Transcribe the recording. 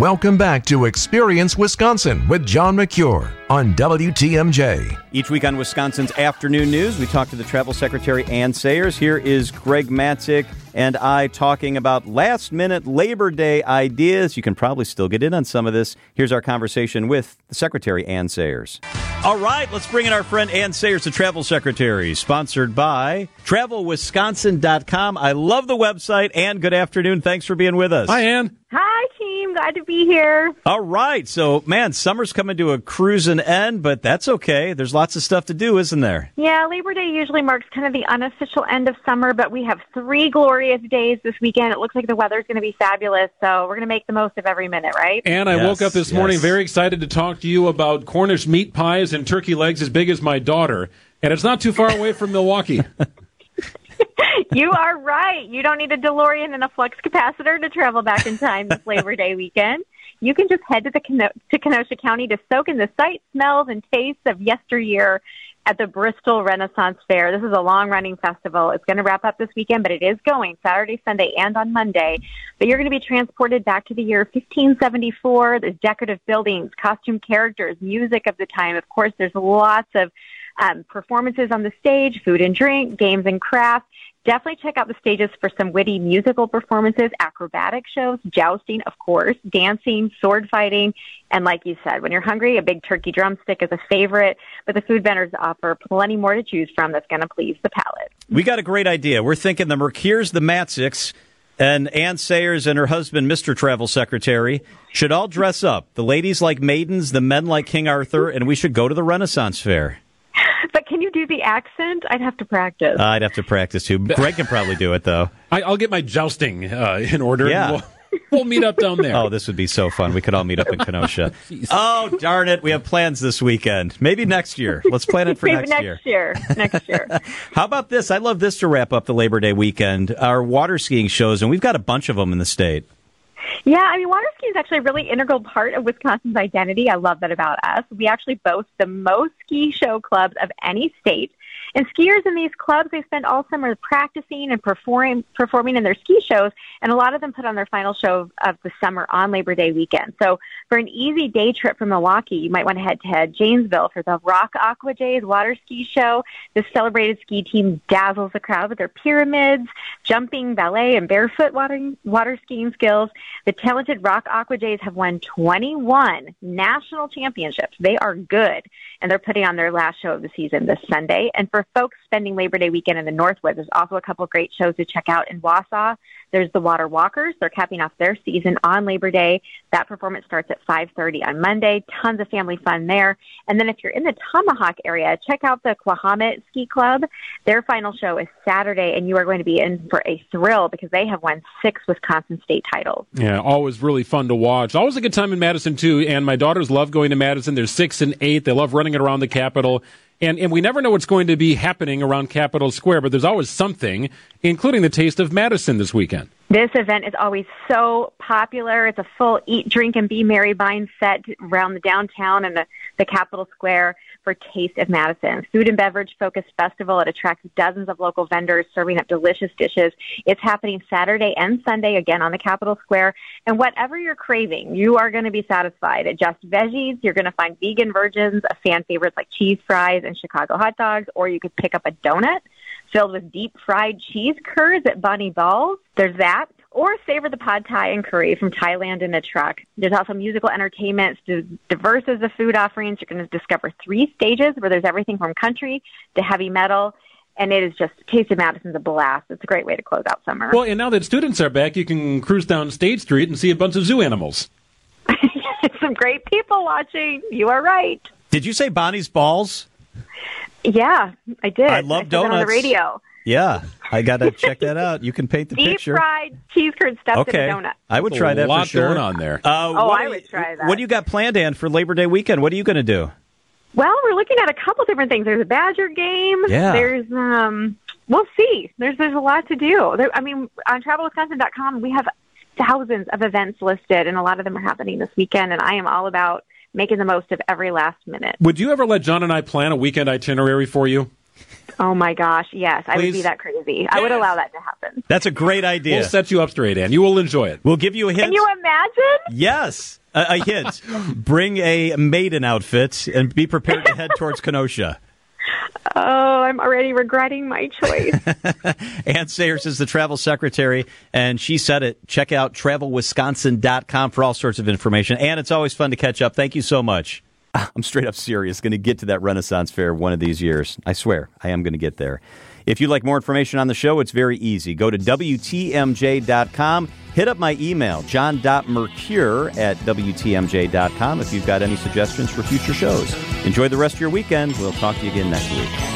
Welcome back to Experience Wisconsin with John Mercure on WTMJ. Each week on Wisconsin's Afternoon News, we talk to the Travel Secretary Anne Sayers. Here is Greg Matzek and I talking about last minute Labor Day ideas. You can probably still get in on some of this. Here's our conversation with the Secretary Anne Sayers. All right, let's bring in our friend Anne Sayers, the Travel Secretary, sponsored by TravelWisconsin.com. I love the website. Anne, good afternoon. Thanks for being with us. Hi, Anne. Hi, team. Glad to be here. All right. So, man, summer's coming to a cruising end, but that's okay. There's lots of stuff to do, isn't there? Yeah, Labor Day usually marks kind of the unofficial end of summer, but we have three glorious days this weekend. It looks like the weather's going to be fabulous, so we're going to make the most of every minute, right? And I Yes, woke up this yes. morning very excited to talk to you about Cornish meat pies and turkey legs as big as my daughter. And it's not too far away from Milwaukee. you are right. You don't need a DeLorean and a flux capacitor to travel back in time this Labor Day weekend. You can just head to the to Kenosha County to soak in the sights, smells, and tastes of yesteryear at the Bristol Renaissance Faire. This is a long running festival. It's going to wrap up this weekend, but it is going Saturday, Sunday, and on Monday. But you're going to be transported back to the year 1574. There's decorative buildings, costume characters, music of the time. Of course, there's lots of um, performances on the stage, food and drink, games and crafts. Definitely check out the stages for some witty musical performances, acrobatic shows, jousting, of course, dancing, sword fighting, and like you said, when you're hungry, a big turkey drumstick is a favorite, but the food vendors offer plenty more to choose from that's going to please the palate. We got a great idea. We're thinking the Mercures, the Matzeks, and Anne Sayers and her husband, Mr. Travel Secretary, should all dress up. The ladies like maidens, the men like King Arthur, and we should go to the Renaissance Fair. But can you do the accent? I'd have to practice. I'd have to practice too. Greg can probably do it though. I, I'll get my jousting uh, in order. Yeah. And we'll, we'll meet up down there. Oh, this would be so fun. We could all meet up in Kenosha. oh, darn it. We have plans this weekend. Maybe next year. Let's plan it for Maybe next, next year. Next year. How about this? I love this to wrap up the Labor Day weekend. Our water skiing shows, and we've got a bunch of them in the state. Yeah, I mean, water skiing is actually a really integral part of Wisconsin's identity. I love that about us. We actually boast the most ski show clubs of any state. And skiers in these clubs, they spend all summer practicing and performing, performing in their ski shows, and a lot of them put on their final show of the summer on Labor Day weekend. So for an easy day trip from Milwaukee, you might want to head to head Janesville for the Rock Aqua Jays water ski show. This celebrated ski team dazzles the crowd with their pyramids, jumping, ballet, and barefoot water, water skiing skills. The talented Rock Aqua Jays have won 21 national championships. They are good, and they're putting on their last show of the season this Sunday. And for folks spending Labor Day weekend in the Northwoods, there's also a couple great shows to check out in Wausau. There's the Water Walkers. They're capping off their season on Labor Day. That performance starts at 5:30 on Monday. Tons of family fun there. And then if you're in the Tomahawk area, check out the Kwahamot Ski Club. Their final show is Saturday, and you are going to be in for a thrill because they have won six Wisconsin state titles. Yeah, always really fun to watch. Always a good time in Madison too. And my daughters love going to Madison. They're six and eight. They love running it around the Capitol. And and we never know what's going to be happening around Capitol Square, but there's always something, including the taste of Madison this weekend. This event is always so popular. It's a full eat, drink, and be merry mindset around the downtown and the, the Capitol Square for Taste of Madison. Food and beverage focused festival. It attracts dozens of local vendors serving up delicious dishes. It's happening Saturday and Sunday again on the Capitol Square. And whatever you're craving, you are going to be satisfied. At Just Veggies, you're going to find vegan versions of fan favorites like cheese fries and Chicago hot dogs, or you could pick up a donut filled with deep fried cheese curds at Bonnie Balls. There's that. Or savor the pad thai and curry from Thailand in a truck. There's also musical entertainment, it's diverse as the food offerings. You're going to discover three stages where there's everything from country to heavy metal. And it is just, Taste of Madison's a blast. It's a great way to close out summer. Well, and now that students are back, you can cruise down State Street and see a bunch of zoo animals. Some great people watching. You are right. Did you say Bonnie's Balls? Yeah, I did. I love said that on the radio. Yeah, I got to check that out. You can paint the Deep picture. fried cheese curd stuffed okay, in a donut. I would That's try a that lot for sure. going on there. Uh, Oh, what I do would you- try that. What do you got planned, Anne, for Labor Day weekend? What are you going to do? Well, we're looking at a couple different things. There's a Badger game. Yeah. There's um we'll see. There's there's a lot to do. There, I mean, on travelwisconsin.com we have thousands of events listed and a lot of them are happening this weekend and I am all about making the most of every last minute. Would you ever let John and I plan a weekend itinerary for you? Oh my gosh, yes, I would be that crazy. I would allow that to happen. That's a great idea. We'll set you up straight, Anne. You will enjoy it. We'll give you a hint. Can you imagine? yes, a, a hint. Bring a maiden outfit and be prepared to head towards Kenosha. Oh, I'm already regretting my choice. Anne Sayers is the travel secretary, and she said it. Check out travelwisconsin.com for all sorts of information. And it's always fun to catch up. Thank you so much. I'm straight up serious. Going to get to that Renaissance Fair one of these years. I swear, I am going to get there. If you'd like more information on the show, it's very easy. Go to WTMJ.com. Hit up my email, john.mercure at WTMJ.com, if you've got any suggestions for future shows. Enjoy the rest of your weekend. We'll talk to you again next week.